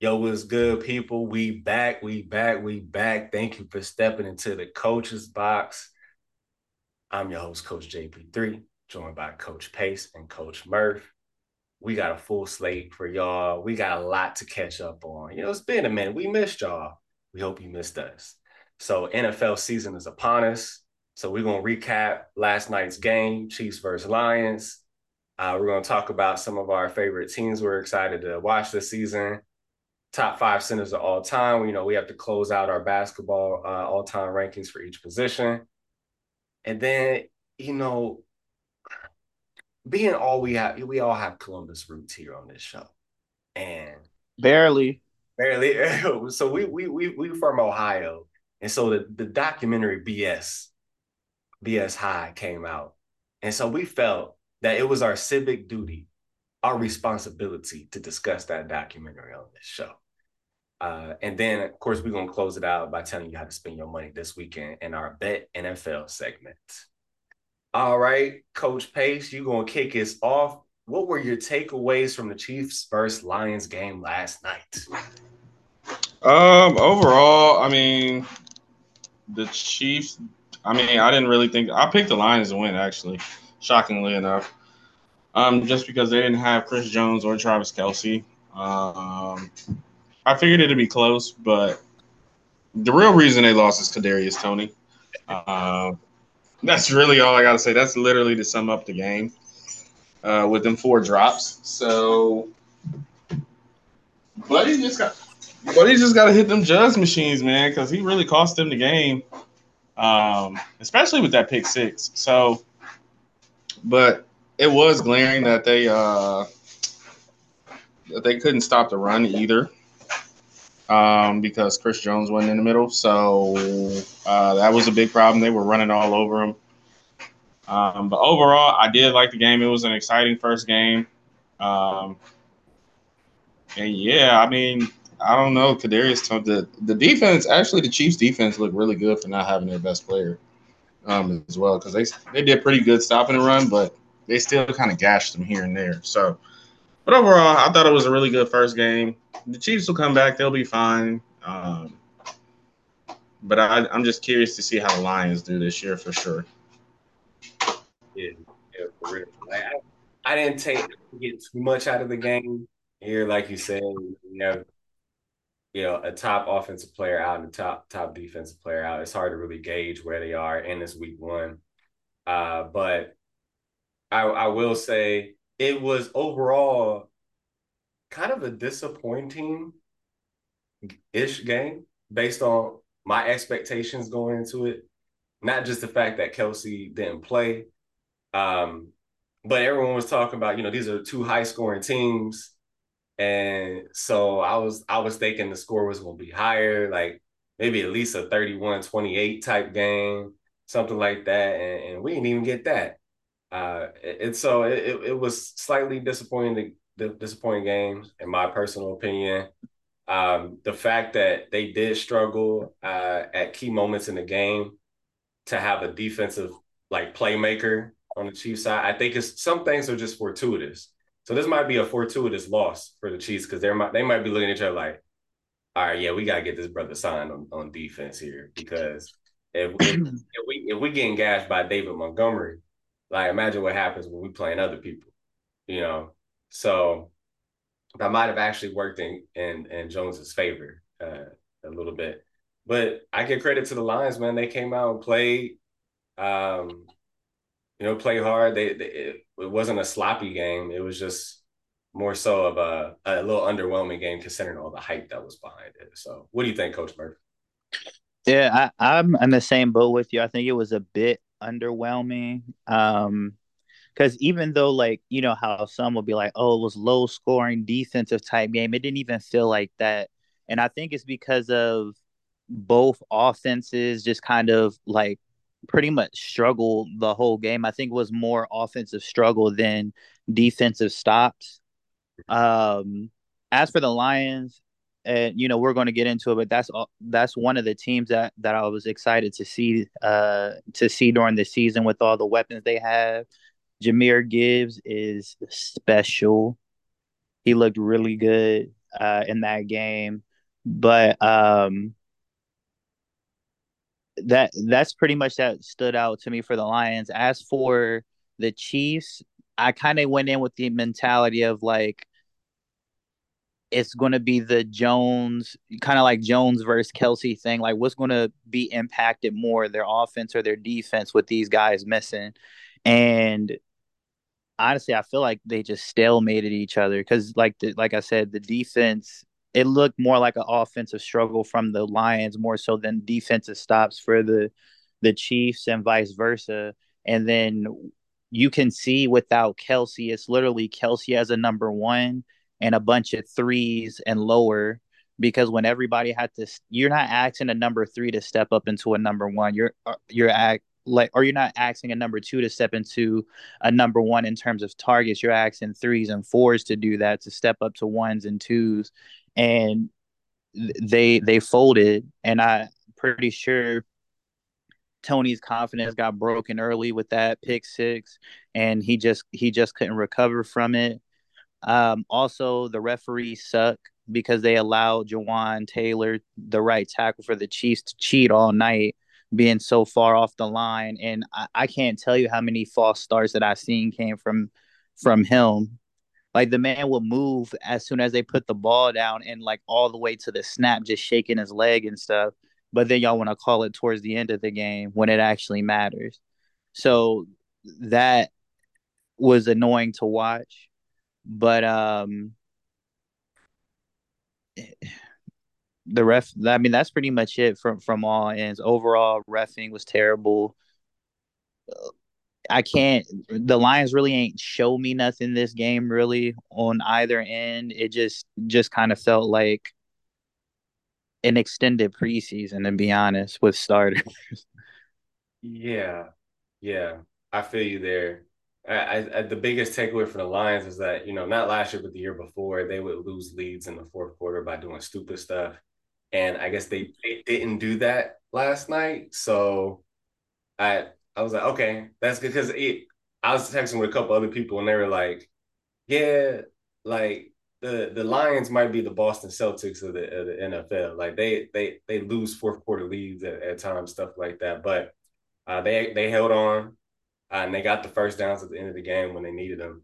Yo, what's good, people? We back, we back, we back. Thank you for stepping into the coach's box. I'm your host, Coach JP3, joined by Coach Pace and Coach Murph. We got a full slate for y'all. We got a lot to catch up on. You know, it's been a minute. We missed y'all. We hope you missed us. So, NFL season is upon us. So, we're going to recap last night's game, Chiefs versus Lions. Uh, we're going to talk about some of our favorite teams we're excited to watch this season top five centers of all time. You know, we have to close out our basketball uh, all time rankings for each position. And then, you know, being all we have, we all have Columbus roots here on this show. And barely. Barely. so we we we we from Ohio. And so the, the documentary BS, BS High came out. And so we felt that it was our civic duty our responsibility to discuss that documentary on this show. Uh, and then, of course, we're going to close it out by telling you how to spend your money this weekend in our Bet NFL segment. All right, Coach Pace, you're going to kick us off. What were your takeaways from the Chiefs versus Lions game last night? Um, overall, I mean, the Chiefs. I mean, I didn't really think I picked the Lions to win. Actually, shockingly enough, um, just because they didn't have Chris Jones or Travis Kelce. Um, I figured it'd be close, but the real reason they lost is Kadarius Toney. Uh, that's really all I got to say. That's literally to sum up the game uh, with them four drops. So, he just got, he just got to hit them JUGS machines, man, because he really cost them the game, um, especially with that pick six. So, but it was glaring that they uh, that they couldn't stop the run either. Um, because Chris Jones wasn't in the middle, so uh, that was a big problem. They were running all over him. Um, but overall, I did like the game. It was an exciting first game. Um, and yeah, I mean, I don't know, Kadarius the the defense. Actually, the Chiefs' defense looked really good for not having their best player um, as well because they they did pretty good stopping the run, but they still kind of gashed them here and there. So, but overall, I thought it was a really good first game. The Chiefs will come back; they'll be fine. Um, but I, am just curious to see how the Lions do this year for sure. Yeah, yeah for real. Like, I, I didn't take get too much out of the game here, like you said. You have you know a top offensive player out and a top top defensive player out. It's hard to really gauge where they are in this week one. Uh, but I, I will say it was overall kind of a disappointing ish game based on my expectations going into it. Not just the fact that Kelce didn't play, um, but everyone was talking about, you know, these are two high scoring teams. And so I was I was thinking the score was gonna be higher, like maybe at least a 31-28 type game, something like that. And, and we didn't even get that. Uh, and so it, it was slightly disappointing, the disappointing game in my personal opinion. Um, the fact that they did struggle uh, at key moments in the game to have a defensive like playmaker on the Chiefs side, I think it's some things are just fortuitous. So this might be a fortuitous loss for the Chiefs because they might they might be looking at each other like, all right, yeah, we gotta get this brother signed on, on defense here because if, if, if we if we getting gashed by David Montgomery, like, imagine what happens when we playing other people, you know. So that might have actually worked in in, in Jones's favor uh, a little bit. But I give credit to the Lions, man. They came out and played, um, you know, play hard. They, they it, it, wasn't a sloppy game. It was just more so of a, a little underwhelming game considering all the hype that was behind it. So, what do you think, Coach Murphy? Yeah, I, I'm in the same boat with you. I think it was a bit underwhelming. Um, because even though like you know how some will be like, oh, it was low scoring defensive type game, it didn't even feel like that. And I think it's because of both offenses just kind of like pretty much struggled the whole game. I think it was more offensive struggle than defensive stops. Um, as for the Lions, and you know we're going to get into it, but that's all, that's one of the teams that that I was excited to see uh to see during the season with all the weapons they have. Jahmyr Gibbs is special. He looked really good. uh, in that game, but um, that that's pretty much that stood out to me for the Lions. As for the Chiefs, I kind of went in with the mentality of like it's going to be the Jones kind of like Jones versus Kelce thing. Like, what's going to be impacted more, their offense or their defense, with these guys missing? And honestly, I feel like they just stalemated each other because, like, the, like I said, the defense it looked more like an offensive struggle from the Lions more so than defensive stops for the the Chiefs and vice versa. And then you can see without Kelce, it's literally Kelce as a number one and a bunch of threes and lower because when everybody had to you're not asking a number three to step up into a number one. You're uh, you're act like or you're not asking a number two to step into a number one in terms of targets. You're asking threes and fours to do that to step up to ones and twos. And they they folded and i pretty sure Toney's confidence got broken early with that pick six and he just he just couldn't recover from it um, also, the referees suck because they allowed Jawaan Taylor, the right tackle for the Chiefs, to cheat all night, being so far off the line. And I, I can't tell you how many false starts that I've seen came from from him. Like the man will move as soon as they put the ball down and like all the way to the snap, just shaking his leg and stuff. But then y'all want to call it towards the end of the game when it actually matters. So that was annoying to watch but um the ref i mean that's pretty much it from from all ends. Overall refing was terrible. I can't the lions really ain't show me nothing this game really on either end. It just just kind of felt like an extended preseason to be honest with starters. Yeah. Yeah. I feel you there I, I, the biggest takeaway for the Lions is that you know not last year but the year before they would lose leads in the fourth quarter by doing stupid stuff, and I guess they, they didn't do that last night. So I I was like, okay, that's good because it. I was texting with a couple other people and they were like, yeah, like the the Lions might be the Boston Celtics of the, of the NFL. Like they they they lose fourth quarter leads at, at times, stuff like that. But uh, they they held on uh, and they got the first downs at the end of the game when they needed them.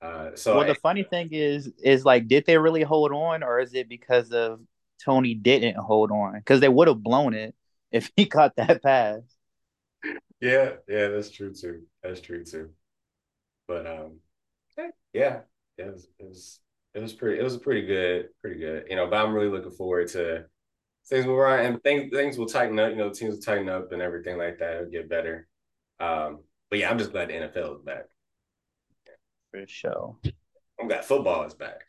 Uh, so well, the funny thing is, is like, did they really hold on, or is it because of Toney didn't hold on? Because they would have blown it if he caught that pass. Yeah, yeah, that's true too. That's true too. But um, yeah, it was it was it was pretty it was pretty good, pretty good. You know, but I'm really looking forward to things will run and things things will tighten up. You know, the teams will tighten up and everything like that. It'll get better. Um, but yeah, I'm just glad the NFL is back. For sure. I'm glad football is back.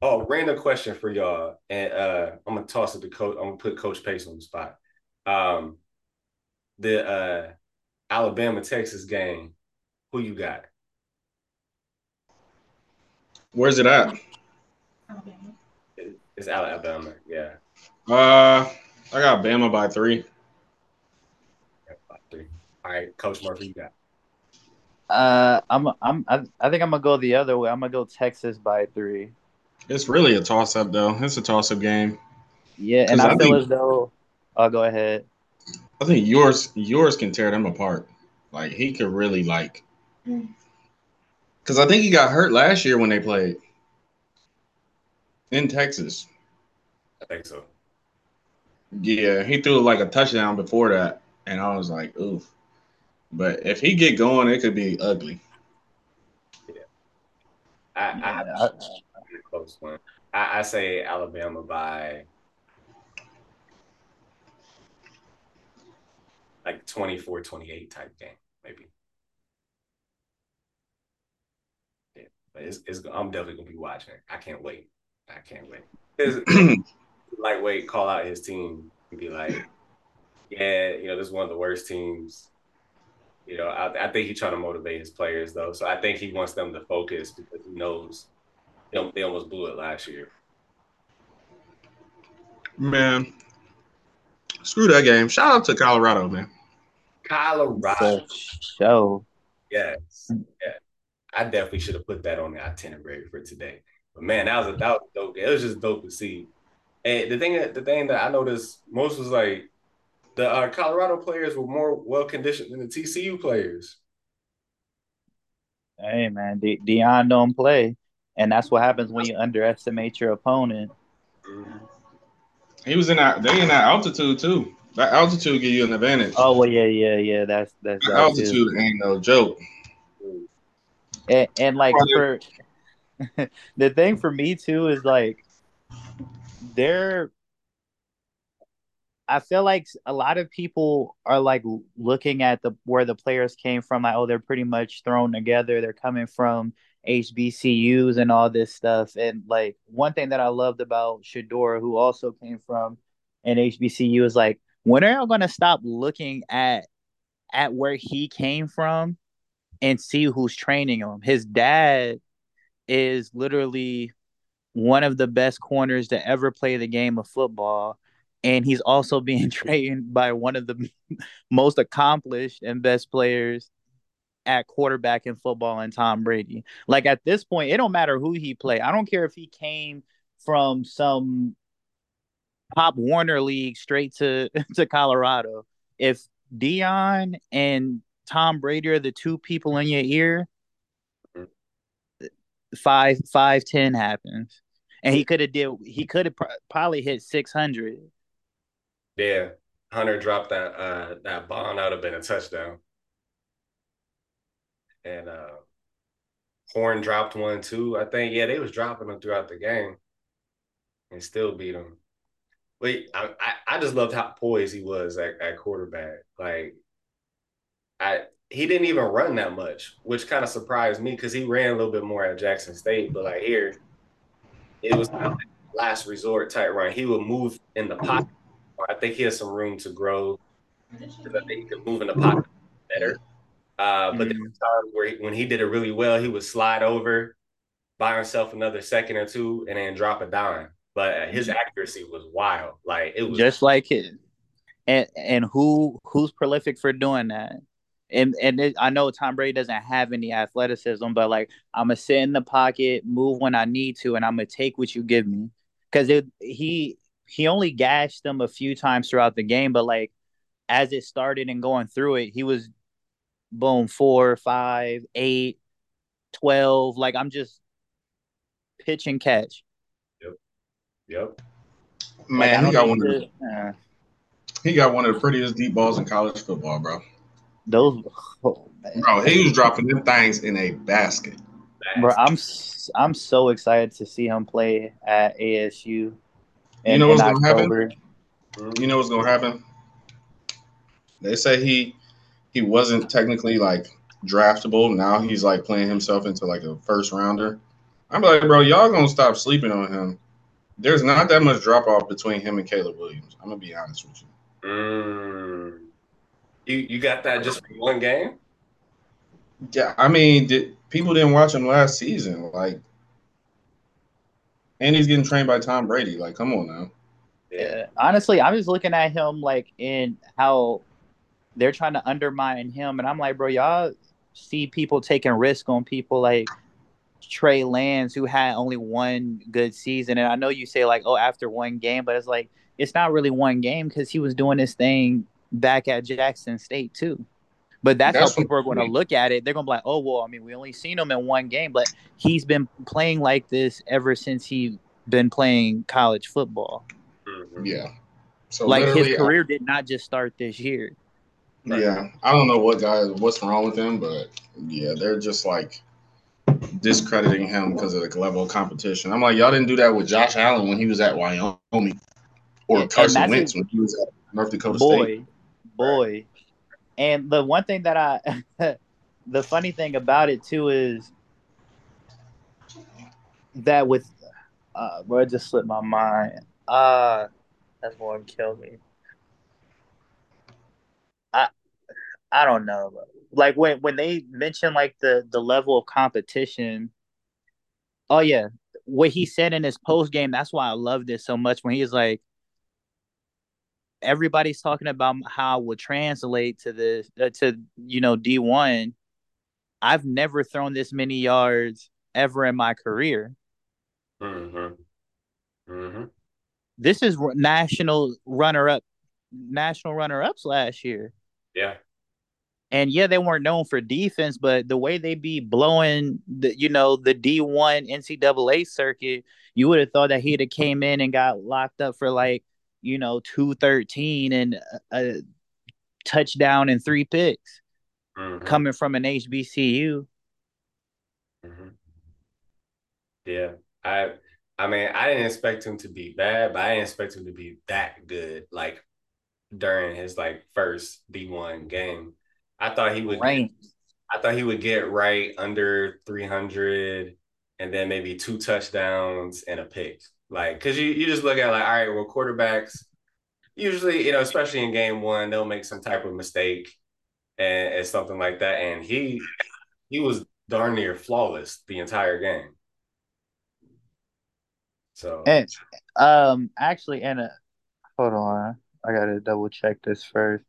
Oh, random question for y'all, and uh, I'm gonna toss it to coach. I'm gonna put Coach Pace on the spot. Um, the uh, Alabama Texas game. Who you got? Where's it at? Alabama. It's Alabama. Yeah. Uh, I got Bama by three. By three. All right, Coach Murphy, you got. Uh, I'm I'm I, I think I'm gonna go the other way. I'm gonna go Texas by three. It's really a toss up though. It's a toss up game. Yeah, and I, I feel think, as though. I'll go ahead. I think Ewers Ewers can tear them apart. Like he could really like. Because I think he got hurt last year when they played in Texas. I think so. Yeah, he threw like a touchdown before that, and I was like, oof. But if he get going, it could be ugly. Yeah, I, I, I, close one. I, I say Alabama by like 24, 28 type game, maybe. Yeah, but it's, it's I'm definitely gonna be watching. I can't wait. I can't wait. lightweight call out his team and be like, yeah, you know, this is one of the worst teams you know, I, I think he's trying to motivate his players though. So I think he wants them to focus because he knows they, they almost blew it last year. Man, screw that game. Shout out to Colorado, man. Colorado. Show. Yes. Yeah. I definitely should have put that on the itinerary for today. But man, that was a that was dope. It was just dope to see. And the thing that the thing that I noticed most was like the uh, Colorado players were more well conditioned than the TCU players. Hey man, De- Deion don't play, and that's what happens when you underestimate your opponent. He was in that. They in that altitude too. That altitude give you an advantage. Oh well, yeah, yeah, yeah. That's that's that altitude too. ain't no joke. And, and like for the thing for me too is like they're I feel like a lot of people are like looking at the where the players came from, like, oh, they're pretty much thrown together. They're coming from HBCUs and all this stuff. And like one thing that I loved about Shedeur, who also came from an HBCU, is like, when are y'all gonna stop looking at at where he came from and see who's training him? His dad is literally one of the best corners to ever play the game of football and he's also being trained by one of the most accomplished and best players at quarterback in football and Tom Brady. Like at this point, it don't matter who he play. I don't care if he came from some Pop Warner league straight to to Colorado. If Deion and Tom Brady are the two people in your ear, five five ten happens, and he could have did he could have probably hit six hundred yeah, Hunter dropped that uh that bomb. That would have been a touchdown. And uh Horn dropped one too. I think yeah, they was dropping them throughout the game, and still beat them. Wait, I, I, I just loved how poised he was at, at quarterback. Like, I he didn't even run that much, which kind of surprised me because he ran a little bit more at Jackson State. But like here, it was last resort type run. He would move in the pocket I think he has some room to grow. Because I think he can move in the pocket better. Uh, but mm-hmm. there were times where he, when he did it really well, he would slide over, buy himself another second or two, and then drop a dime. But his mm-hmm. accuracy was wild. Like it was just like it. And and who who's prolific for doing that? And and it, I know Tom Brady doesn't have any athleticism, but like I'm gonna sit in the pocket, move when I need to, and I'm gonna take what you give me. Because he he only gashed them a few times throughout the game, but like as it started and going through it, he was boom four, five, eight, twelve. Like I'm just pitch and catch. Yep. Yep. Man, like, he got one. of the, uh, he got one of the prettiest deep balls in college football, bro. Those, oh, bro, he was dropping them things in a basket. Bro, I'm I'm so excited to see him play at ASU you know what's gonna happen? You know what's gonna happen? They say he he wasn't technically like draftable. Now he's like playing himself into like a first rounder. I'm like, bro, y'all gonna stop sleeping on him. There's not that much drop off between him and Caleb Williams. I'm gonna be honest with you. Mm. You you got that just for one game? Yeah, I mean, did, people didn't watch him last season. Like and he's getting trained by Tom Brady. Like, come on now. Yeah. Honestly, I'm just looking at him like in how they're trying to undermine him, and I'm like, bro, y'all see people taking risk on people like Trey Lance, who had only one good season, and I know you say like, oh, after one game, but it's like it's not really one game because he was doing this thing back at Jackson State too. But that's, that's how people are going to look at it. They're going to be like, oh, well, I mean, we only seen him in one game, but he's been playing like this ever since he been playing college football. Mm-hmm. Yeah. So like his career I, did not just start this year. Yeah, I don't know what guys, what's wrong with him, but yeah, they're just like discrediting him because of the level of competition. I'm like, y'all didn't do that with Josh Allen when he was at Wyoming, or yeah, Carson Wentz when he was at North Dakota State. boy, State. Boy, and the one thing that I, the funny thing about it too is that with, uh, bro, it just slipped my mind. Uh, that's going to kill me. I, I don't know. Like when when they mention like the the level of competition. Oh yeah, what he said in his post game. That's why I loved it so much. When he's like, everybody's talking about how it would translate to the uh, to you know D1. I've never thrown this many yards ever in my career. Mm-hmm. Mm-hmm. This is national runner up, national runner ups last year. Yeah. And yeah, they weren't known for defense, but the way they be blowing the, you know, the D one NCAA circuit, you would have thought that he'd have came in and got locked up for like, you know, two thirteen and a, a touchdown and three picks, mm-hmm. coming from an HBCU. Mm-hmm. Yeah, I, I mean, I didn't expect him to be bad, but I didn't expect him to be that good. Like during his like first D one game. I thought he would. Right. I thought he would get right under 300 and then maybe two touchdowns and a pick. Like, cause you, you just look at like, all right, well, quarterbacks usually, you know, especially in game one, they'll make some type of mistake and, and something like that. And he he was darn near flawless the entire game. So and um actually and hold on. I gotta double check this first.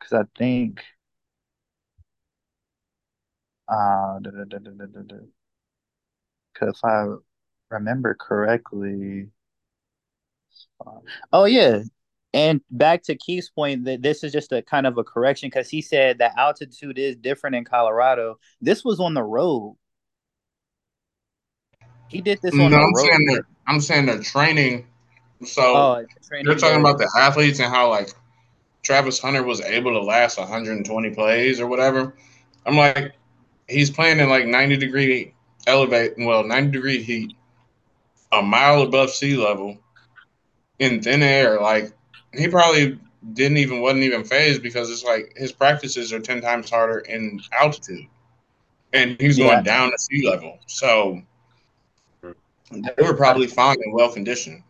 Cause I think uh, because if I remember correctly, oh yeah, and back to Keith's point that this is just a kind of a correction because he said that altitude is different in Colorado. This was on the road. He did this on no, the I'm road. Saying that, I'm saying the training. So oh, training you're talking about the athletes and how like Travis Hunter was able to last 120 plays or whatever. I'm like, he's playing in like 90 degree elevate, well, 90 degree heat, a mile above sea level, in thin air. Like he probably didn't even wasn't even phased because it's like his practices are 10 times harder in altitude, and he's yeah. going down to sea level. So they were probably fine and well conditioned.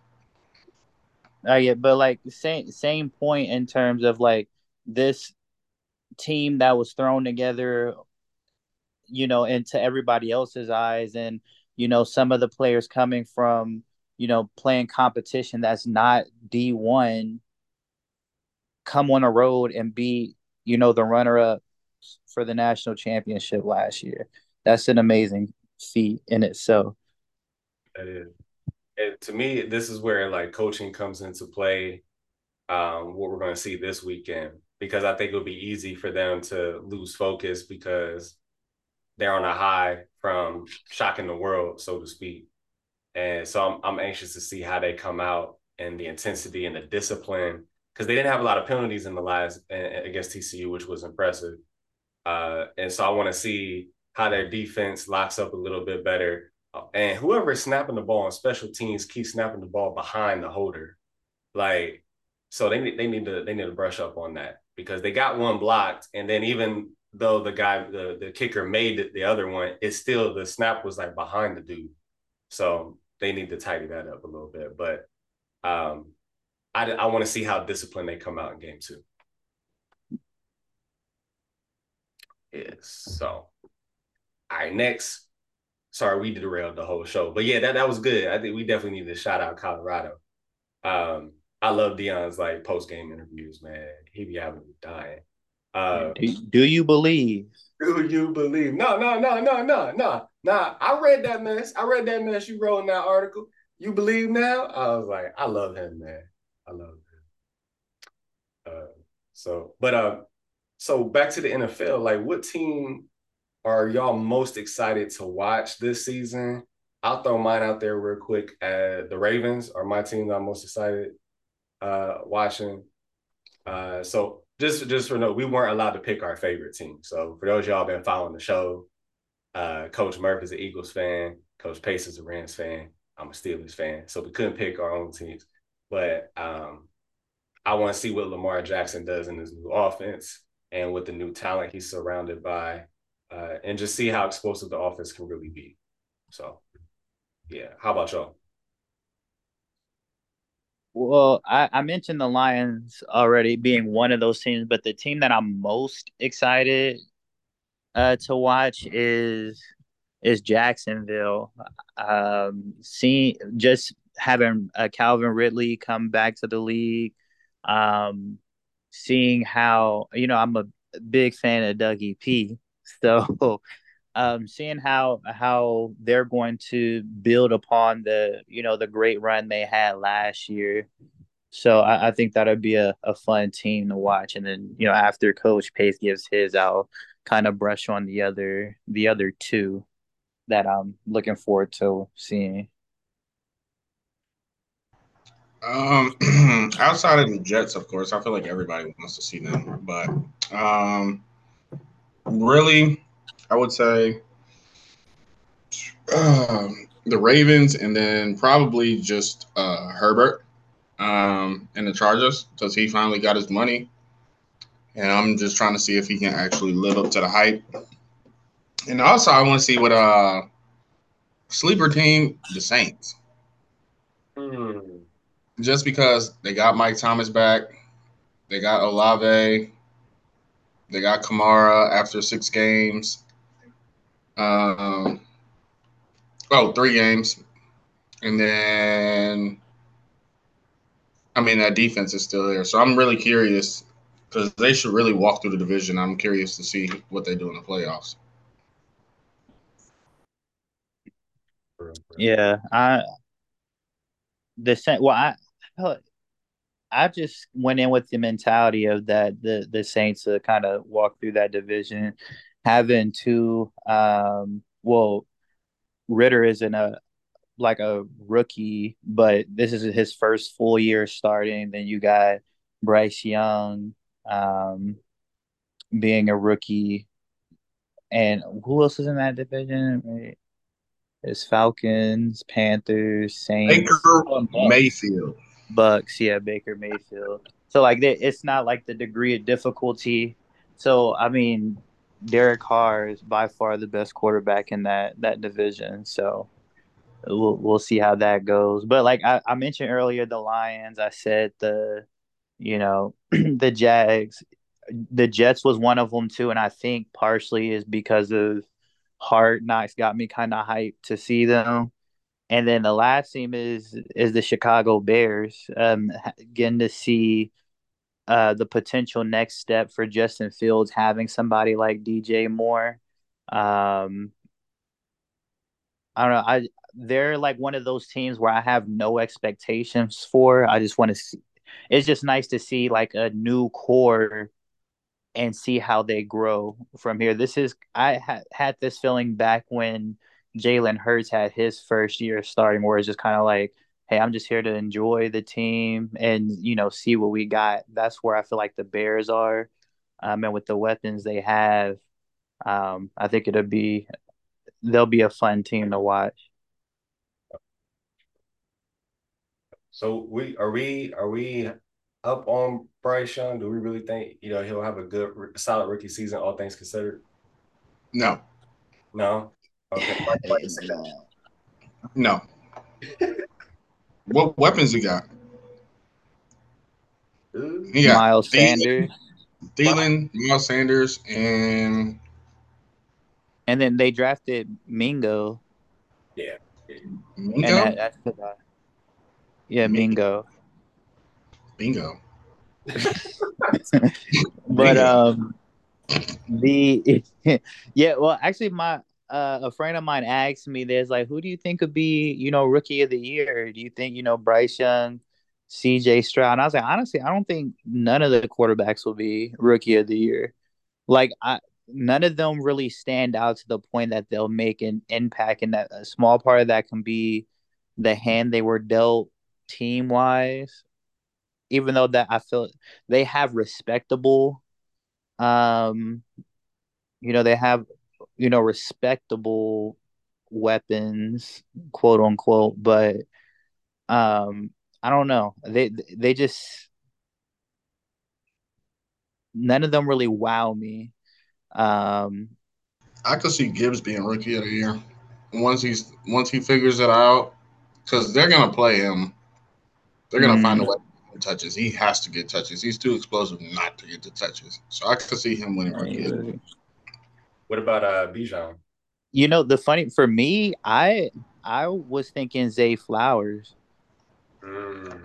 Uh, yeah, but like same same point in terms of like this team that was thrown together you know, into everybody else's eyes. And, you know, some of the players coming from, you know, playing competition that's not D1 come on a road and be, you know, the runner up for the national championship last year. That's an amazing feat in itself. That is. And to me, this is where like coaching comes into play. Um, what we're going to see this weekend because I think it'll be easy for them to lose focus because they're on a high from shocking the world, so to speak. And so I'm I'm anxious to see how they come out and the intensity and the discipline because they didn't have a lot of penalties in the last against TCU, which was impressive. Uh, and so I want to see how their defense locks up a little bit better. And whoever is snapping the ball on special teams keep snapping the ball behind the holder, like so they they need to they need to brush up on that because they got one blocked, and then even though the guy, the, the kicker made the other one, it's still the snap was like behind the dude. So they need to tidy that up a little bit. But um, I, I want to see how disciplined they come out in game two. Yes. So, all right, next. Sorry, we derailed the whole show. But yeah, that, that was good. I think we definitely need to shout out Colorado. Um, I love Deion's like post game interviews, man. He be having me dying. Uh, do, do you believe? Do you believe? No, no, no, no, no, no. Nah, I read that mess. I read that mess you wrote in that article. You believe now? I was like, I love him, man. I love him. Uh, so, but uh, so back to the NFL. Like, what team are y'all most excited to watch this season? I'll throw mine out there real quick. Uh, the Ravens are my team that I'm most excited uh, watching. Uh, so just just for note, we weren't allowed to pick our favorite team. So for those y'all been following the show, uh, Coach Murph is an Eagles fan, Coach Pace is a Rams fan. I'm a Steelers fan, so we couldn't pick our own teams. But um, I want to see what Lamar Jackson does in his new offense and with the new talent he's surrounded by, uh, and just see how explosive the offense can really be. So, yeah. How about y'all? Well, I, I mentioned the Lions already being one of those teams, but the team that I'm most excited uh, to watch is is Jacksonville. Um, seeing just having uh, Calvin Ridley come back to the league, um, seeing how you know I'm a big fan of Dougie P. So um, seeing how how they're going to build upon the you know the great run they had last year. So I, I think that'll be a, a fun team to watch. And then you know after Coach Pace gives his, I'll kind of brush on the other the other two that I'm looking forward to seeing. Um, outside of the Jets, of course, I feel like everybody wants to see them, but um, really, I would say um, the Ravens, and then probably just uh, Herbert um, and the Chargers because he finally got his money, and I'm just trying to see if he can actually live up to the hype. And also, I want to see what uh sleeper team the Saints. Hmm. Just because they got Mike Thomas back, they got Olave, they got Kamara after six games. Um, oh, three games, and then I mean that defense is still there. So I'm really curious because they should really walk through the division. I'm curious to see what they do in the playoffs. Yeah, I the same. Well, I I just went in with the mentality of that the the Saints to kind of walk through that division, having two. Um, well, Ridder isn't a like a rookie, but this is his first full year starting. Then you got Bryce Young, um, being a rookie, and who else is in that division? Right? It's Falcons, Panthers, Saints, Baker Mayfield. Bucks. Yeah, Baker Mayfield. So like, it's not like the degree of difficulty. So I mean, Derek Carr is by far the best quarterback in that that division. So we'll we'll see how that goes. But like I, I mentioned earlier, the Lions. I said the, you know, the Jags, the Jets was one of them too, and I think partially is because of Hard Knocks got me kind of hyped to see them. And then the last team is is the Chicago Bears. Um, getting to see uh, the potential next step for Justin Fields having somebody like DJ Moore. Um, I don't know. I they're like one of those teams where I have no expectations for. I just want to see. It's just nice to see like a new core and see how they grow from here. This is I had had this feeling back when Jalen Hurts had his first year starting, where it's just kind of like, hey, I'm just here to enjoy the team and you know see what we got. That's where I feel like the Bears are, um, and with the weapons they have, um, I think it'll be they'll be a fun team to watch. So we are we are we up on Bryce Young? Do we really think you know he'll have a good, solid rookie season, all things considered? No. No. Okay. no. what weapons he got? He got Miles Thielen, Sanders, Thielen, Miles Sanders, and and then they drafted Mingo. Yeah. Mingo. That, that's the guy. Yeah, Mingo. Bingo. but um the yeah, well actually my uh, a friend of mine asked me this like who do you think could be, you know, rookie of the year? Do you think, you know, Bryce Young, CJ Stroud? And I was like, honestly, I don't think none of the quarterbacks will be rookie of the year. Like I none of them really stand out to the point that they'll make an impact and that a small part of that can be the hand they were dealt team wise even though that I feel they have respectable, um, you know, they have, you know, respectable weapons, quote unquote, but um, I don't know. They they just none of them really wow me. Um, I could see Gibbs being rookie of the year once he's once he figures it out, because they're gonna play him. They're gonna mm. find a way to touches. He has to get touches. He's too explosive not to get the touches. So I could see him winning rookie. What about uh Bijan? You know, the funny for me, I I was thinking Zay Flowers. Mm.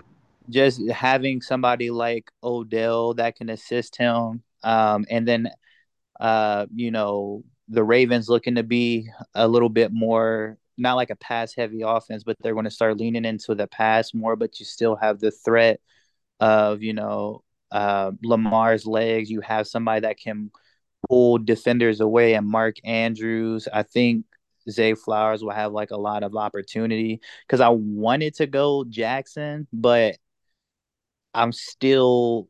Just having somebody like Odell that can assist him. Um, and then uh, you know, the Ravens looking to be a little bit more not like a pass heavy offense, but they're going to start leaning into the pass more. But you still have the threat of you know uh, Lamar's legs. You have somebody that can pull defenders away, and Mark Andrews. I think Zay Flowers will have like a lot of opportunity because I wanted to go Jackson, but I'm still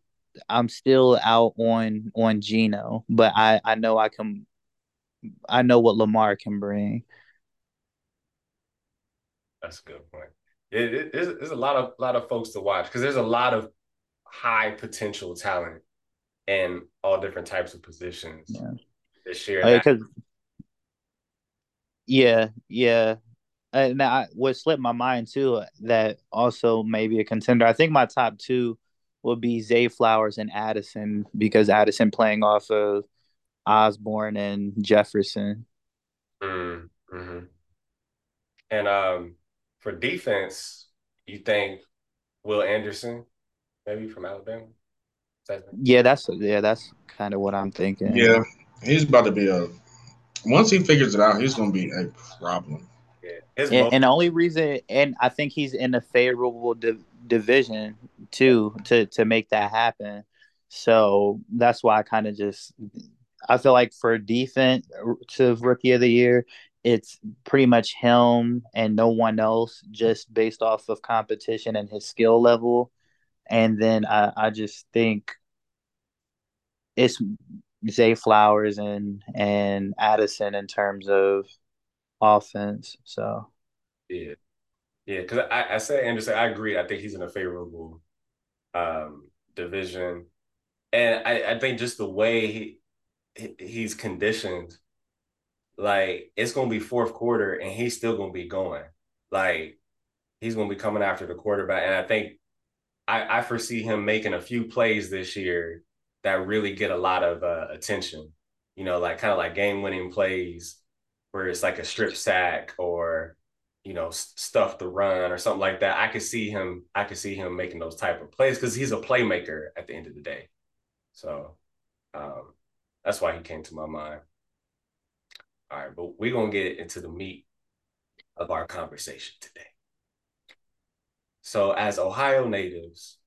I'm still out on on Geno, but I I know I can I know what Lamar can bring. That's a good point. It, it, there's, there's a lot of lot of folks to watch because there's a lot of high potential talent in all different types of positions yeah. this year. Because yeah, yeah. And I, what slipped my mind too that also maybe a contender. I think my top two would be Zay Flowers and Addison because Addison playing off of Osborn and Jefferson. Mm, hmm And um, for defense, you think Will Anderson, maybe from Alabama? That yeah, that's yeah, that's kind of what I'm thinking. Yeah, he's about to be a. Once he figures it out, he's going to be a problem. Yeah, and, and, the only reason, and I think he's in a favorable di- division too to to make that happen. So that's why I kind of just I feel like for defense to rookie of the year, it's pretty much him and no one else, just based off of competition and his skill level. And then I, I just think it's Zay Flowers and and Addison in terms of offense. So yeah, yeah. Because I, I said Anderson, I agree. I think he's in a favorable um, division, and I, I think just the way he he's conditioned, like it's gonna be fourth quarter and he's still gonna be going. Like he's gonna be coming after the quarterback. And I think I, I foresee him making a few plays this year that really get a lot of uh, attention. You know, like kind of like game winning plays where it's like a strip sack or you know stuff the run or something like that. I could see him. I could see him making those type of plays because he's a playmaker at the end of the day. So um, that's why he came to my mind. All right, but we're gonna get into the meat of our conversation today. So, as Ohio natives,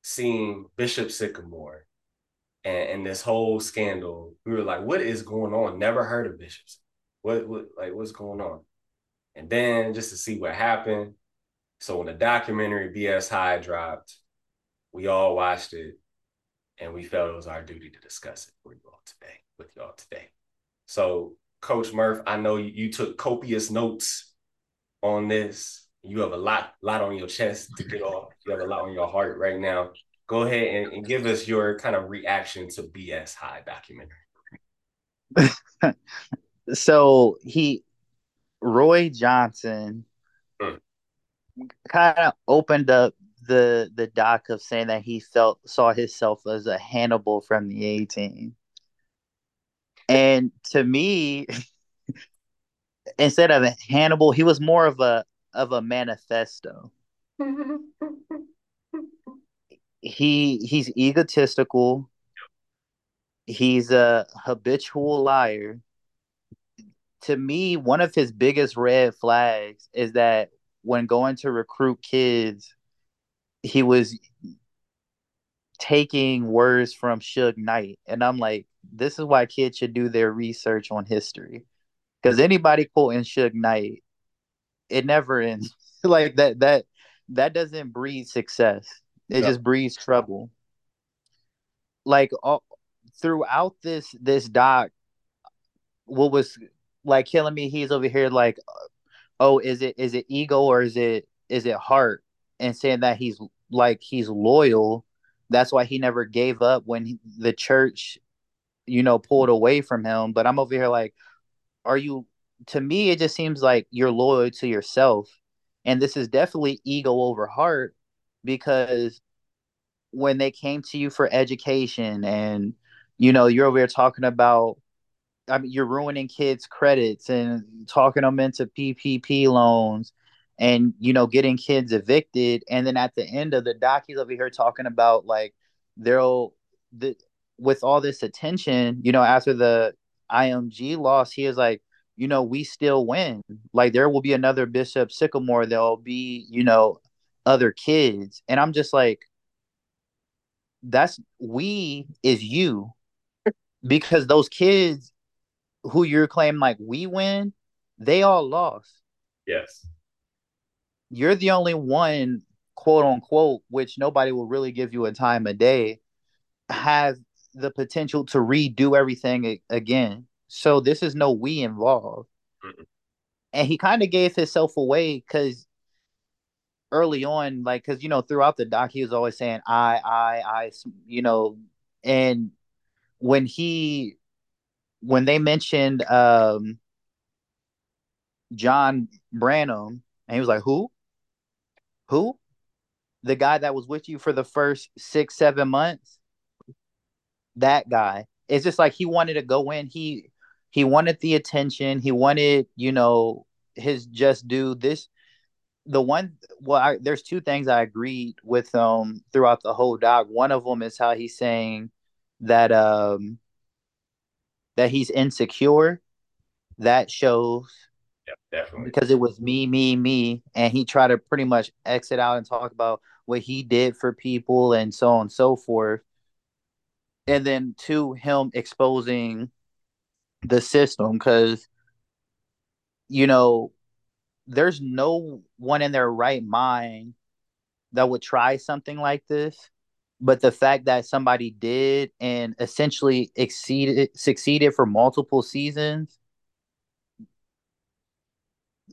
seeing Bishop Sycamore and, and this whole scandal, we were like, "What is going on?" Never heard of bishops. What, what, like, what's going on? And then just to see what happened. So when the documentary BS High dropped, we all watched it and we felt it was our duty to discuss it for you all today, with y'all today. So, Coach Murph, I know you, you took copious notes on this. You have a lot, lot on your chest to get off. You have a lot on your heart right now. Go ahead and, and give us your kind of reaction to BS High documentary. so he, Roy Johnson, mm. kind of opened up the the doc of saying that he felt saw himself as a Hannibal from the A team. And to me, instead of a Hannibal, he was more of a of a manifesto. he he's egotistical. He's a habitual liar. To me, one of his biggest red flags is that when going to recruit kids he was taking words from Suge Knight, and I'm like, this is why kids should do their research on history, because anybody quoting Suge Knight, it never ends. like that that that doesn't breed success. It just breeds trouble. Like all, throughout this this doc, what was like killing me? He's over here like, oh, is it is it ego or is it is it heart? And saying that he's like he's loyal. That's why he never gave up when he, the church, you know, pulled away from him. But I'm over here like, are you? To me, it just seems like you're loyal to yourself, and this is definitely ego over heart because when they came to you for education and you know you're over here talking about I mean, you're ruining kids' credits and talking them into PPP loans and you know getting kids evicted. And then at the end of the doc he's over here talking about like they'll the with all this attention, you know, after the IMG loss, he was like, you know, we still win. Like there will be another Bishop Sycamore. There'll be, you know, other kids. And I'm just like, that's we is you. Because those kids who you're claiming like we win, they all lost. Yes. You're the only one, quote unquote, which nobody will really give you a time of day, have the potential to redo everything again. So this is no we involved. Mm-mm. And he kind of gave himself away because early on, like, because, you know, throughout the doc, he was always saying, I, I, I, you know, and when he, when they mentioned um, John Branham, and he was like, who? Who? The guy that was with you for the first six, seven months? That guy. It's just like he wanted to go in. He he wanted the attention. He wanted, you know, his just do this. The one, well, I, there's two things I agreed with um throughout the whole doc. One of them is how he's saying that um that he's insecure. That shows yeah, definitely. Because it was me, me, me. And he tried to pretty much exit out and talk about what he did for people and so on and so forth. And then to him exposing the system because you know there's no one in their right mind that would try something like this but the fact that somebody did and essentially exceeded succeeded for multiple seasons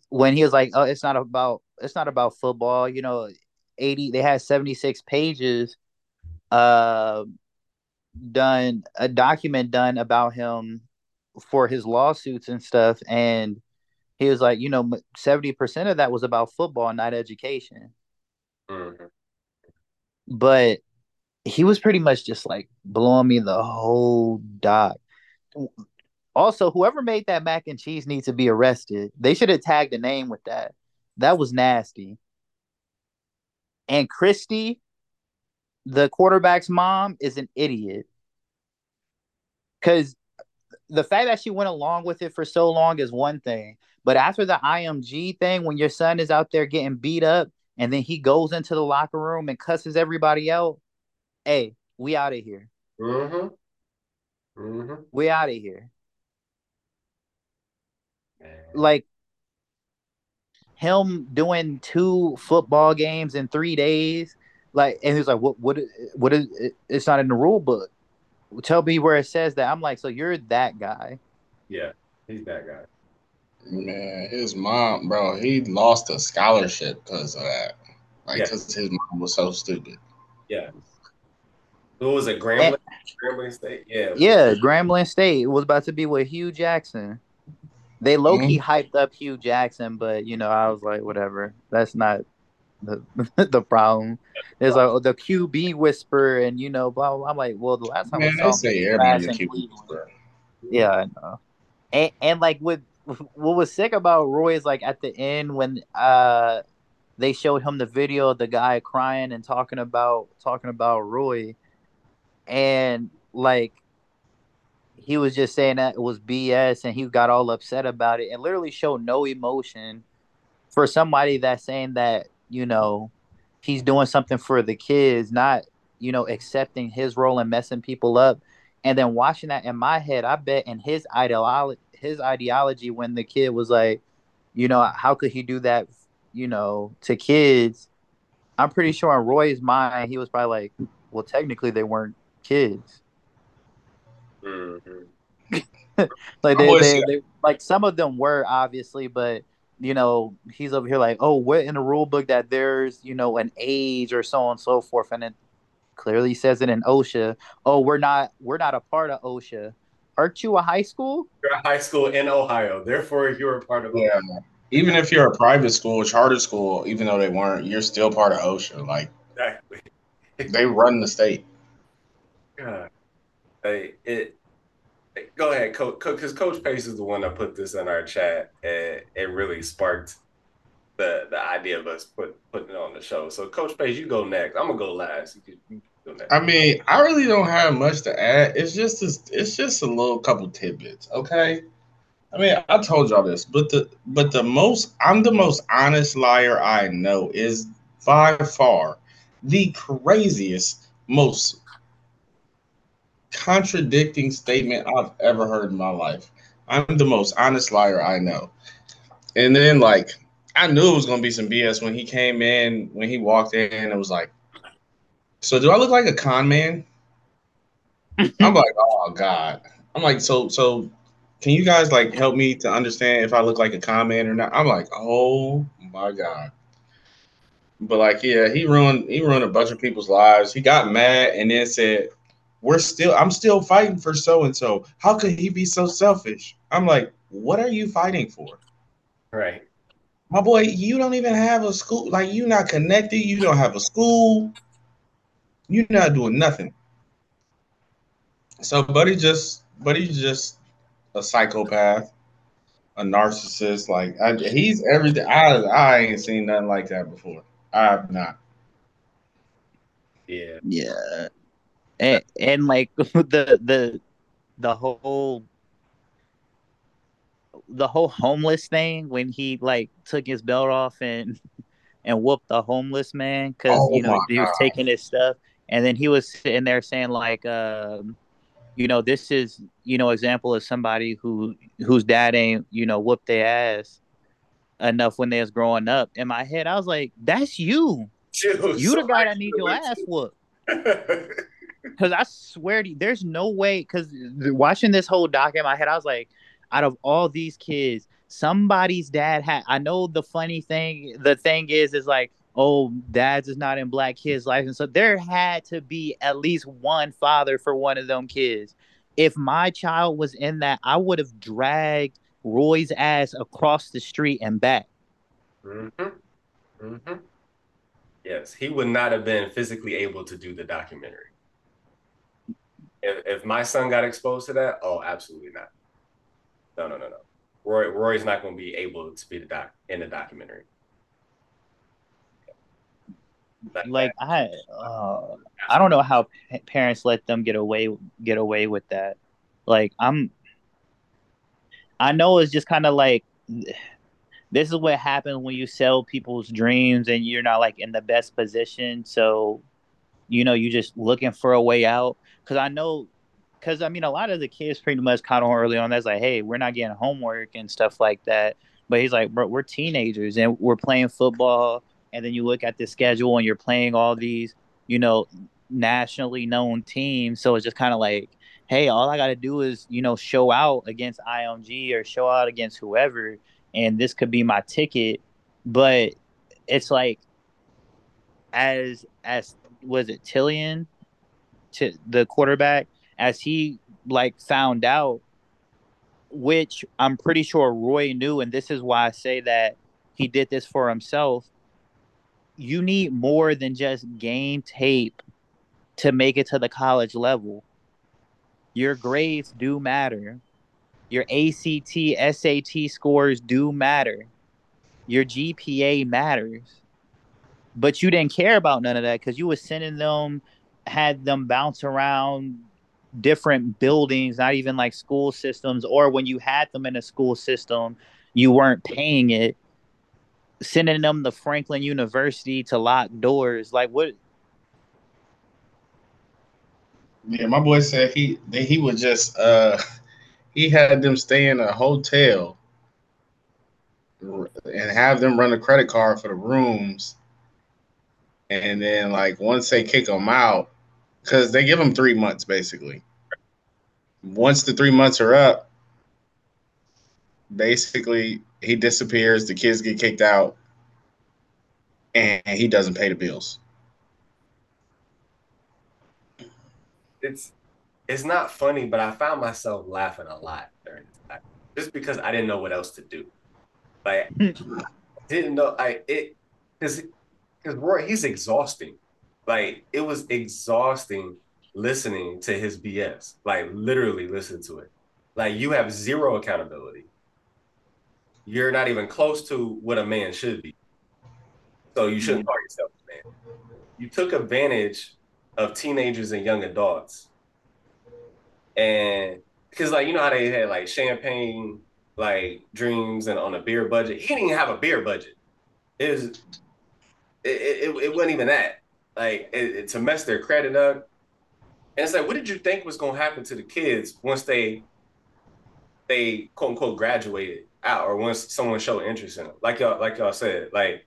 when he was like oh it's not about it's not about football you know 80 they had 76 pages uh done a document done about him for his lawsuits and stuff and he was like you know 70% of that was about football not education. Mm-hmm. but he was pretty much just like blowing me the whole doc also whoever made that mac and cheese needs to be arrested. They should have tagged a name with that. That was nasty. And christy the quarterback's mom is an idiot. Because the fact that she went along with it for so long is one thing, but after the IMG thing, when your son is out there getting beat up and then he goes into the locker room and cusses everybody out, hey, we out of here. Mm-hmm. Mm-hmm. We out of here. Like him doing two football games in three days, like, and he's like, "What? What? What is? It's not in the rule book." Tell me where it says that. I'm like, so you're that guy. Yeah, he's that guy. Man, his mom, bro, he lost a scholarship because of that. Like, because yeah. his mom was so stupid. Yeah. Who was it? Grambling? Grambling State? Yeah. Yeah, Grambling State. Was about to be with Hue Jackson. They low key mm-hmm. hyped up Hue Jackson, but you know, I was like, whatever. That's not the the problem. There's like oh, the QB whisper, and you know, blah, blah. I'm like, well, the last time Man, we saw say everybody QB whisper. Yeah, I know. And and like with what was sick about Roy is like at the end when uh they showed him the video of the guy crying and talking about talking about Roy, and like he was just saying that it was BS, and he got all upset about it, and literally showed no emotion for somebody that's saying that you know, he's doing something for the kids, not, you know, accepting his role and messing people up. And then watching that in my head, I bet in his ideology, his ideology, when the kid was like, you know, how could he do that, you know, to kids? I'm pretty sure in Roy's mind, he was probably like, well, technically they weren't kids. Mm-hmm. like they, they, they, like some of them were obviously, but you know, he's over here like, oh, what in the rule book that there's, you know, an age or so on and so forth, and it clearly says it in OHSAA. Oh, we're not, we're not a part of OHSAA. Aren't you a high school? You're a high school in Ohio, therefore you're a part of. Yeah, even if you're a private school, charter school, even though they weren't, you're still part of OHSAA. Like, exactly. they run the state. God, hey, it Go ahead, coach. Because Coach Pace is the one that put this in our chat, and it really sparked the the idea of us put putting it on the show. So, Coach Pace, you go next. I'm gonna go last. You, I mean, I really don't have much to add. It's just it's just a little couple tidbits, okay? I mean, I told y'all this, but the but the most I'm the most honest liar I know is by far the craziest, most contradicting statement I've ever heard in my life. I'm the most honest liar I know. And then like I knew it was gonna be some BS when he came in, when he walked in, it was like, so do I look like a con man? I'm like, oh God. I'm like, so so can you guys like help me to understand if I look like a con man or not? I'm like, oh my God. But like, yeah, he ruined he ruined a bunch of people's lives. He got mad and then said, We're still I'm still fighting for so and so. How could he be so selfish? I'm like, what are you fighting for? Right. My boy, you don't even have a school, like you're not connected, you don't have a school, you're not doing nothing. So Buddy just Buddy's just a psychopath, a narcissist. Like I, he's everything. I I ain't seen nothing like that before. I have not. Yeah. Yeah. And and like the the the whole the whole homeless thing when he like took his belt off and and whooped the homeless man because Oh you know he was God. taking his stuff. And then he was sitting there saying like um you know this is you know example of somebody who whose dad ain't you know whooped their ass enough when they was growing up in my head. I was like that's you. You the guy that need your ass whooped because I swear to you, there's no way. Because watching this whole doc in my head, I was like, out of all these kids, somebody's dad had. I know the funny thing. The thing is, is like, oh, dad's is not in black kids' life, and so there had to be at least one father for one of them kids. If my child was in that, I would have dragged Roy's ass across the street and back. hmm hmm Yes, he would not have been physically able to do the documentary. If, if my son got exposed to that, oh, absolutely not. No, no, no, no. Roy, Roy's not going to be able to be the doc in the documentary. Like, like I, uh, I don't know how pa- parents let them get away get away with that. Like I'm, I know it's just kind of like this is what happens when you sell people's dreams and you're not like in the best position. So, you know, you're just looking for a way out. Because I know, because I mean, a lot of the kids pretty much caught on early on. That's like, hey, we're not getting homework and stuff like that. But he's like, bro, we're teenagers and we're playing football and then you look at the schedule and you're playing all these, you know, nationally known teams. So it's just kind of like, hey, all I got to do is, you know, show out against IMG or show out against whoever, and this could be my ticket. But it's like, as as was it Tillian, to the quarterback, as he like found out, which I'm pretty sure Roy knew, and this is why I say that he did this for himself you need more than just game tape to make it to the college level. Your grades do matter. Your ACT, SAT scores do matter. Your GPA matters. But you didn't care about none of that because you were sending them, had them bounce around different buildings, not even like school systems, or when you had them in a school system, you weren't paying it sending them to Franklin University to lock doors. Like what? Yeah, my boy said he he would just uh he had them stay in a hotel and have them run a credit card for the rooms, and then like once they kick them out, because they give them three months basically. Once the three months are up, basically he disappears. The kids get kicked out, and he doesn't pay the bills. it's it's not funny, but I found myself laughing a lot during this time, just because I didn't know what else to do. Like, hmm. didn't know I it because because Roy he's exhausting. Like it was exhausting listening to his BS. Like literally listen to it. Like you have zero accountability. You're not even close to what a man should be. So you shouldn't call yourself a man. You took advantage of teenagers and young adults. And because like you know how they had like champagne like dreams and on a beer budget. He didn't even have a beer budget. It was it, it, it wasn't even that. Like it, it, to mess their credit up. And it's like, what did you think was gonna happen to the kids once they they quote unquote graduated out or once someone showed interest in them? Like y'all like y'all said, like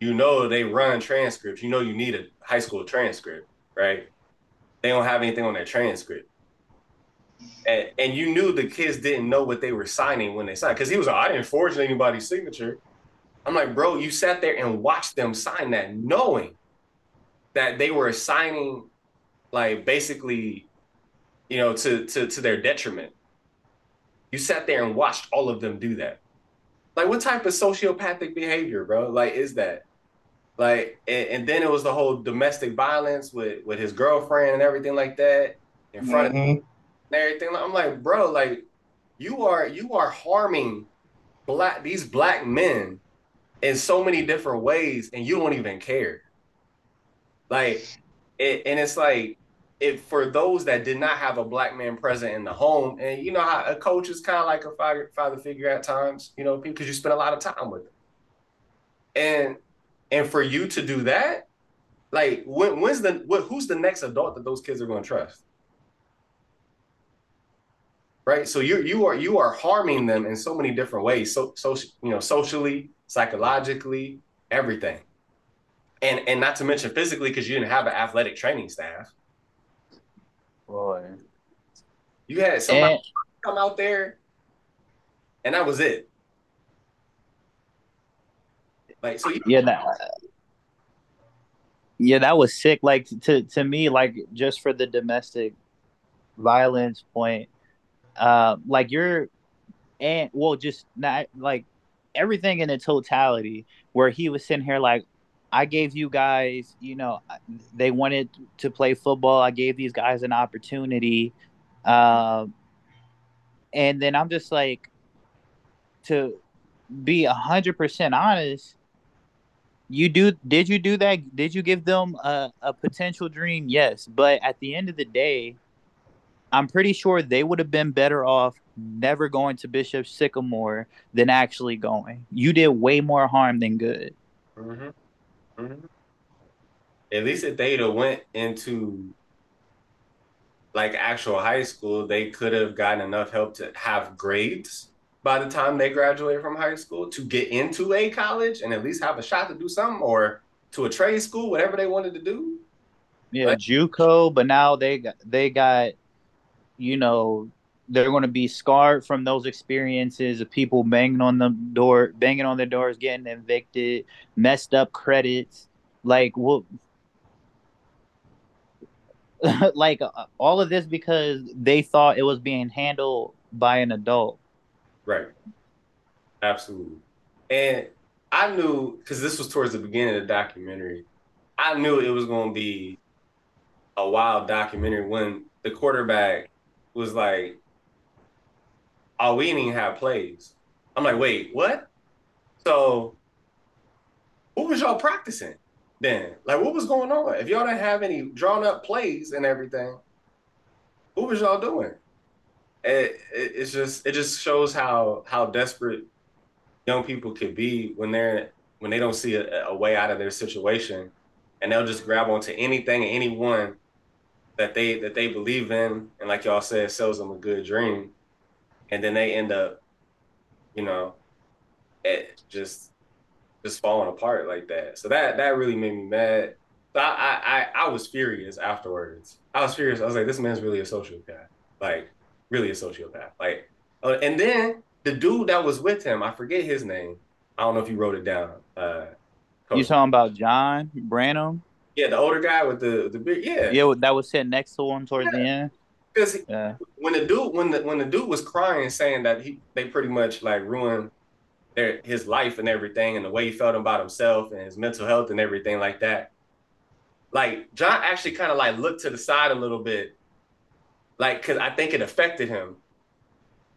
you know they run transcripts. You know you need a high school transcript, right? They don't have anything on their transcript. And, and you knew the kids didn't know what they were signing when they signed because he was like, I didn't forge anybody's signature. I'm like, bro, you sat there and watched them sign that, knowing that they were assigning like basically, you know, to to to their detriment. You sat there and watched all of them do that. Like, what type of sociopathic behavior, bro? Like, is that? Like, and, and then it was the whole domestic violence with with his girlfriend and everything like that in front mm-hmm. of and everything. I'm like, bro, like, you are you are harming black these black men in so many different ways, and you don't even care. Like, it, and it's like if for those that did not have a black man present in the home, and you know how a coach is kind of like a father, father figure at times, you know, because you spend a lot of time with them. And and for you to do that, like when when's the what who's the next adult that those kids are going to trust? Right? So you you are you are harming them in so many different ways. So so you know, socially, psychologically, everything. And and not to mention physically, because you didn't have an athletic training staff. Boy. You had somebody and, come out there, and that was it. Like so, you- yeah, that, yeah, that was sick. Like to to me, like just for the domestic violence point, uh, like you're, and well, just not like everything in the totality. Where he was sitting here like, I gave you guys, you know, they wanted to play football. I gave these guys an opportunity. Um, and then I'm just like, to be a hundred percent honest, you do did you do that? Did you give them a, a potential dream? Yes. But at the end of the day, I'm pretty sure they would have been better off never going to Bishop Sycamore than actually going. You did way more harm than good. Mm-hmm. Mm-hmm. At least if they'd have went into like actual high school, they could have gotten enough help to have grades by the time they graduated from high school to get into a college and at least have a shot to do something or to a trade school, whatever they wanted to do. Yeah, like, JUCO, but now they got they got, you know, they're going to be scarred from those experiences of people banging on the door, banging on their doors, getting evicted, messed up credits, like what, like uh, all of this because they thought it was being handled by an adult. Right. Absolutely. And I knew because this was towards the beginning of the documentary. I knew it was going to be a wild documentary when the quarterback was like, oh, we didn't even have plays. I'm like, wait, what? So what was y'all practicing then? Like, what was going on? If y'all didn't have any drawn up plays and everything, what was y'all doing? It, it, it's just it just shows how how desperate young people could be when they're when they don't see a, a way out of their situation, and they'll just grab onto anything and anyone that they that they believe in, and like y'all said, sells them a good dream and then they end up, you know, it just just falling apart like that. So that that really made me mad. So I I I was furious afterwards. I was furious. I was like, this man's really a sociopath. Like, really a sociopath. Like, uh, and then the dude that was with him, I forget his name. I don't know if you wrote it down. Uh, you talking about John Branham? Yeah, the older guy with the the big yeah. Yeah, that was sitting next to him towards yeah. the end. Because yeah. when the dude when the when the dude was crying saying that he they pretty much like ruined their his life and everything and the way he felt about himself and his mental health and everything like that. Like John actually kind of like looked to the side a little bit, like because I think it affected him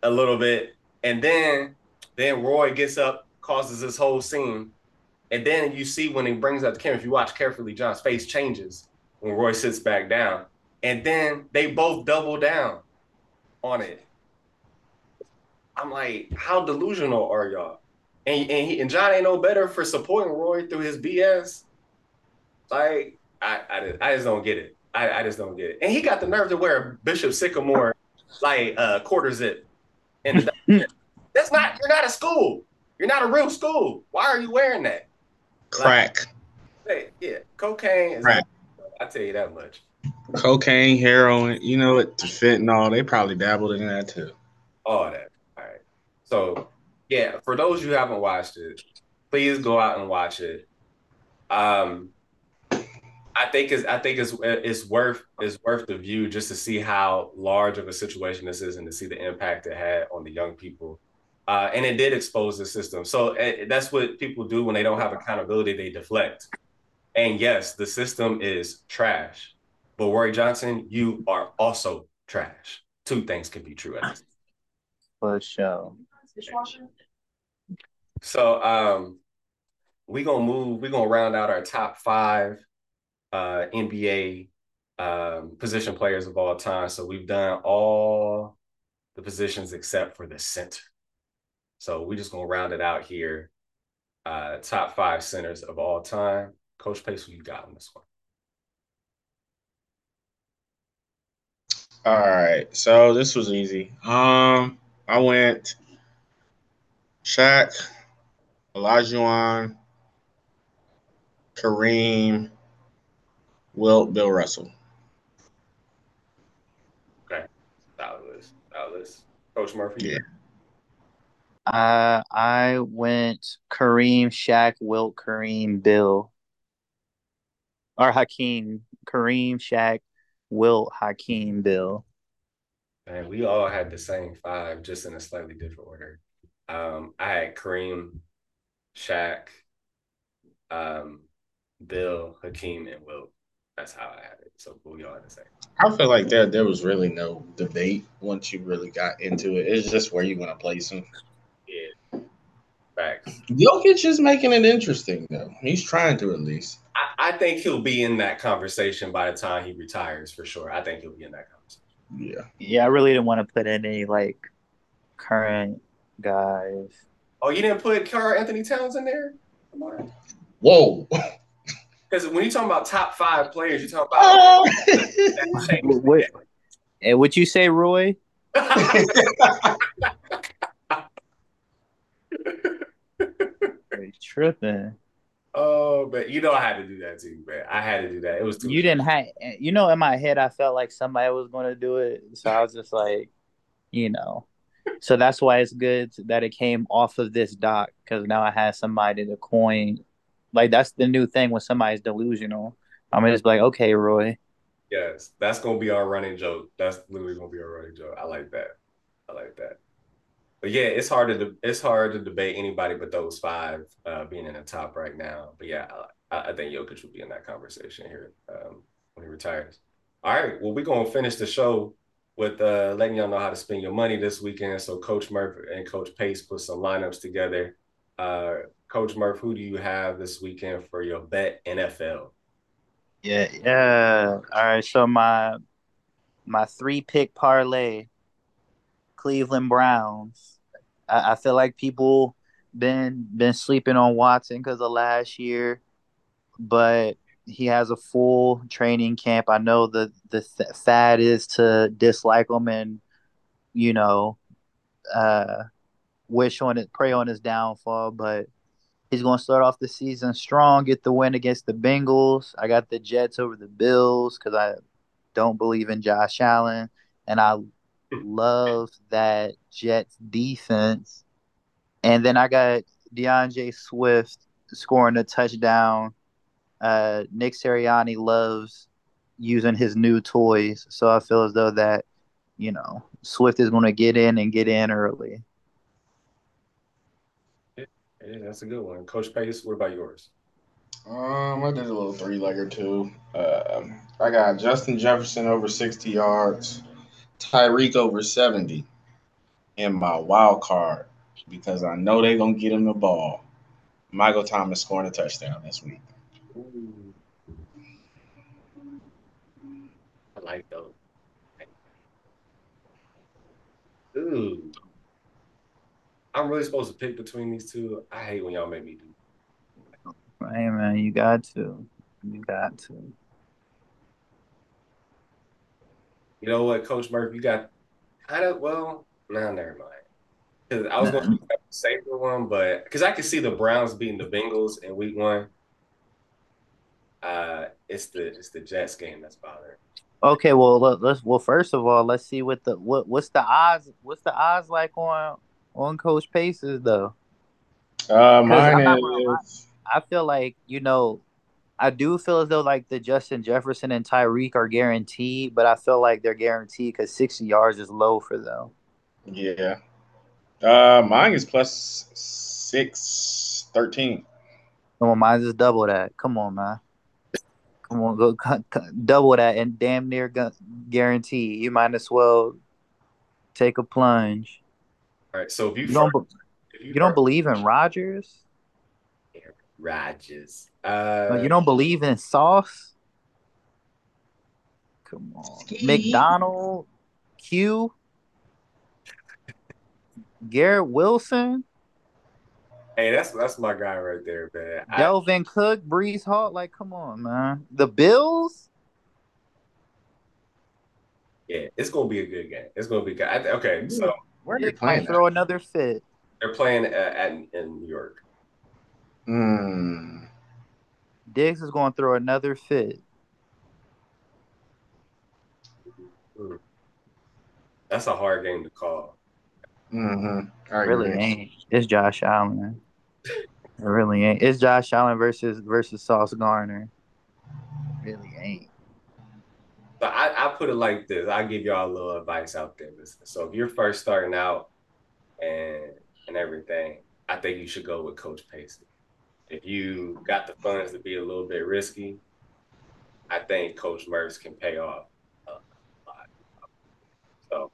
a little bit. And then then Roy gets up, causes this whole scene, and then you see when he brings up the camera, if you watch carefully, John's face changes when Roy sits back down. And then they both double down on it. I'm like, how delusional are y'all? And and, he, and John ain't no better for supporting Roy through his BS. Like, I I, I just don't get it. I, I just don't get it. And he got the nerve to wear Bishop Sycamore like uh quarter zip. And that's not you're not a school. You're not a real school. Why are you wearing that? Crack. Like, yeah, cocaine is Crack. I tell you that much. Cocaine, heroin, you know what, fentanyl, they probably dabbled in that too. All that. All right. So yeah, for those who haven't watched it, please go out and watch it. Um I think it's I think it's it's worth it's worth the view just to see how large of a situation this is and to see the impact it had on the young people. Uh, and it did expose the system. So uh, that's what people do when they don't have accountability; they deflect. And yes, the system is trash. But Roy Johnson, you are also trash. Two things can be true at this. For sure. So um we're gonna move, we're gonna round out our top five uh NBA um position players of all time. So we've done all the positions except for the center. So we're just gonna round it out here. Uh top five centers of all time. Coach Pace, who you got on this one? All right, so this was easy. Um, I went Shaq, Olajuwon, Kareem, Wilt, Bill Russell. Okay, solid list, solid list. Coach Murphy. Yeah. Uh, I went Kareem, Shaq, Wilt, Kareem, Bill, or Hakeem. Kareem, Shaq, Wilt, Hakeem, Bill. And we all had the same five, just in a slightly different order. Um, I had Kareem, Shaq, um, Bill, Hakeem, and Wilt. That's how I had it. So we all had the same. I feel like there there was really no debate once you really got into it. It's just where you want to place him. Yeah. Facts. Jokic is making it interesting though. He's trying to at least. I, I think he'll be in that conversation by the time he retires for sure. I think he'll be in that conversation. Yeah. Yeah, I really didn't want to put any like current guys. Oh, you didn't put Karl-Anthony Towns in there? Whoa. Because when you're talking about top five players, you're talking about oh. that changed. What, and what you say, Roy? You're tripping. Oh, but you know I had to do that too, man. I had to do that. It was too You didn't have, you know, in my head, I felt like somebody was going to do it. So I was just like, you know. So that's why it's good that it came off of this doc because now I had somebody to coin. Like, that's the new thing when somebody's delusional. I'm just like, okay, Roy. Yes, that's gonna be our running joke. That's literally gonna be our running joke. I like that. I like that. But yeah, it's hard to it's hard to debate anybody but those five uh, being in the top right now. But yeah, I, I think Jokic will be in that conversation here um, when he retires. All right, well we're gonna finish the show with uh, letting y'all know how to spend your money this weekend. So Coach Murph and Coach Pace put some lineups together. Uh, Coach Murph, who do you have this weekend for your bet NFL? Yeah, yeah. All right. So my my three pick parlay, Cleveland Browns. I, I feel like people been been sleeping on Watson because of last year, but he has a full training camp. I know the the th- fad is to dislike him and you know, uh, wish on it, pray on his downfall, but He's going to start off the season strong, get the win against the Bengals. I got the Jets over the Bills because I don't believe in Josh Allen. And I love that Jets defense. And then I got DeAndre Swift scoring a touchdown. Uh, Nick Sirianni loves using his new toys. So I feel as though that, you know, Swift is going to get in and get in early. Yeah, that's a good one. Coach Pace, what about yours? Um, I did a little three legger too. Um, I got Justin Jefferson over 60 yards, Tyreek over 70, and my wild card because I know they're gonna get him the ball. Michael Thomas scoring a touchdown this week. I like those. Ooh. I'm really supposed to pick between these two. I hate when y'all make me do. Hey man, you got to. You got to. You know what, Coach Murphy, you got kind of well, nah, never mind. Because I was going to pick up the safer one, but because I could see the Browns beating the Bengals in Week One. Uh, it's the it's the Jets game that's bothering. Okay, well let, us well first of all let's see what the what what's the odds what's the odds like on on Coach Paces though. Uh, mine is. I feel like you know, I do feel as though like the Justin Jefferson and Tyreek are guaranteed, but I feel like they're guaranteed because sixty yards is low for them. Yeah. Uh, mine is plus six thirteen. Come on, mine is double that. Come on, man. Come on, go double that and damn near guarantee. You might as well take a plunge. All right. So if you, you don't, if you, you don't believe in Rodgers, Rodgers. Uh, no, you don't believe in Sauce. Come on, McDonald, Q, Garrett Wilson. Hey, that's that's my guy right there, man. Dalvin I, Cook, Breece Hall. Like, come on, man. The Bills. Yeah, it's gonna be a good game. It's gonna be good. I, okay, so where are they playing? Throw another fit. They're playing at, at in New York. Hmm. Diggs is going to throw another fit. That's a hard game to call. Mm-hmm. really ain't. It's Josh Allen. It really ain't. It's Josh Allen versus versus Sauce Gardner. It really ain't. But I, I put it like this. I give y'all a little advice out there. Listen. So if you're first starting out and and everything, I think you should go with Coach Pacey. If you got the funds to be a little bit risky, I think Coach Mertz can pay off uh, a lot. So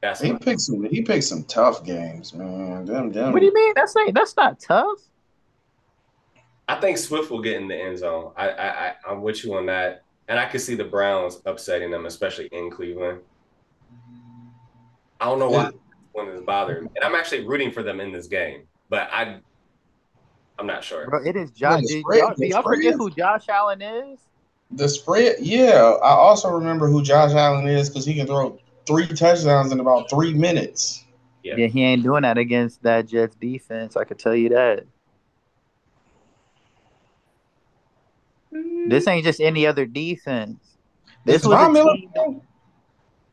that's he picked some. He picked some tough games, man. Them, them. What do you mean? That's not. That's not tough. I think Swift will get in the end zone. I, I, I I'm with you on that, and I can see the Browns upsetting them, especially in Cleveland. I don't know why one is bothering me, and I'm actually rooting for them in this game, but I, I'm not sure. Bro, it is Josh. No, spread, y'all, do y'all forget who Josh Allen is? The spread, yeah. I also remember who Josh Allen is because he can throw three touchdowns in about three minutes. Yeah. yeah, he ain't doing that against that Jets defense. I could tell you that. This ain't just any other defense. This is was Von Miller team...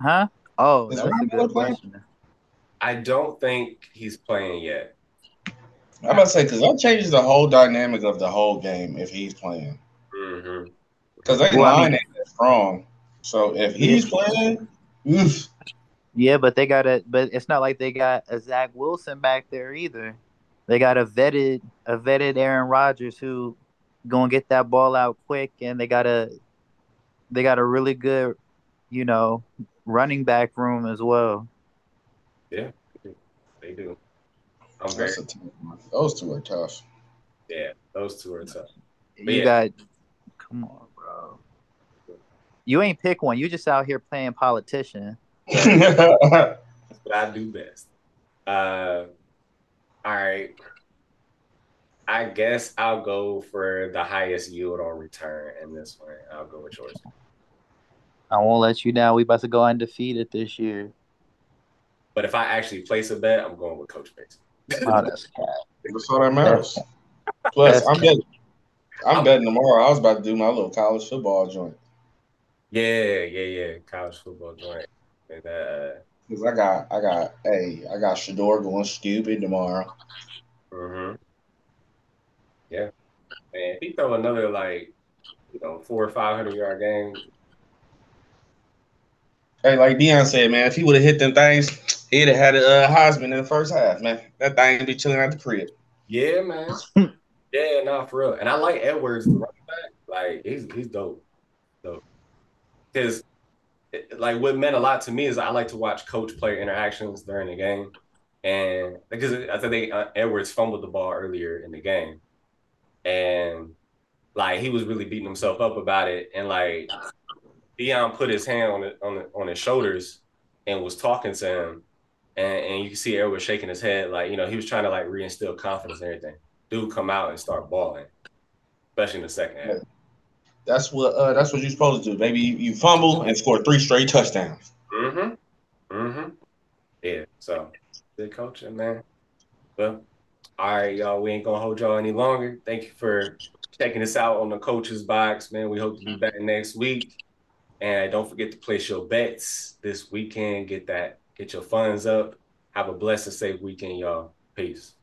Huh? Oh, is that's Von a good question. I don't think he's playing yet. I'm about to say because that changes the whole dynamic of the whole game if he's playing. Because mm-hmm. they well, line I mean, ain't strong. So if he's playing, oof. Yeah, but they got a but it's not like they got a Zach Wilson back there either. They got a vetted a vetted Aaron Rodgers who gonna get that ball out quick and they got a they got a really good, you know, running back room as well. Yeah, they do. I'm very, those two are tough. Yeah, those two are tough. But you yeah. got come on, bro. You ain't pick one. You just out here playing politician. That's what I do best. Uh, all right. I guess I'll go for the highest yield on return in this one. I'll go with yours. I won't let you down. We about to go undefeated this year. But if I actually place a bet, I'm going with Coach Mason. oh, that's cat. That's all that matters. Plus, that's I'm betting. I'm, I'm betting tomorrow. I was about to do my little college football joint. Yeah, yeah, yeah. College football joint. And, uh, Cause I got, I got, hey, I got Shedeur going stupid tomorrow. Mm-hmm. Yeah, man. If he throw another like, you know, four or five hundred yard game. Hey, like Deion said, man, if he would have hit them things, he'd have had a uh, Heisman in the first half, man. That thing be chilling at the crib. Yeah, man. yeah, no, for real. And I like Edwards, the running back. Like he's he's dope, dope. Because like what meant a lot to me is I like to watch coach player interactions during the game, and because I think uh, Edwards fumbled the ball earlier in the game, and like he was really beating himself up about it, and like Deion put his hand on it on the, on his shoulders and was talking to him, and, and you can see everyone shaking his head like you know he was trying to like reinstill confidence and everything. Dude, come out and start balling, especially in the second half. That's what uh, that's what you're supposed to do. Maybe you, you fumble and score three straight touchdowns. Mm-hmm. Mm-hmm. Yeah. So good coaching, man. Well, all right, y'all. We ain't gonna hold y'all any longer. Thank you for checking us out on the coach's box, man. We hope to be back next week. And don't forget to place your bets this weekend. Get that, get your funds up. Have a blessed, and safe weekend, y'all. Peace.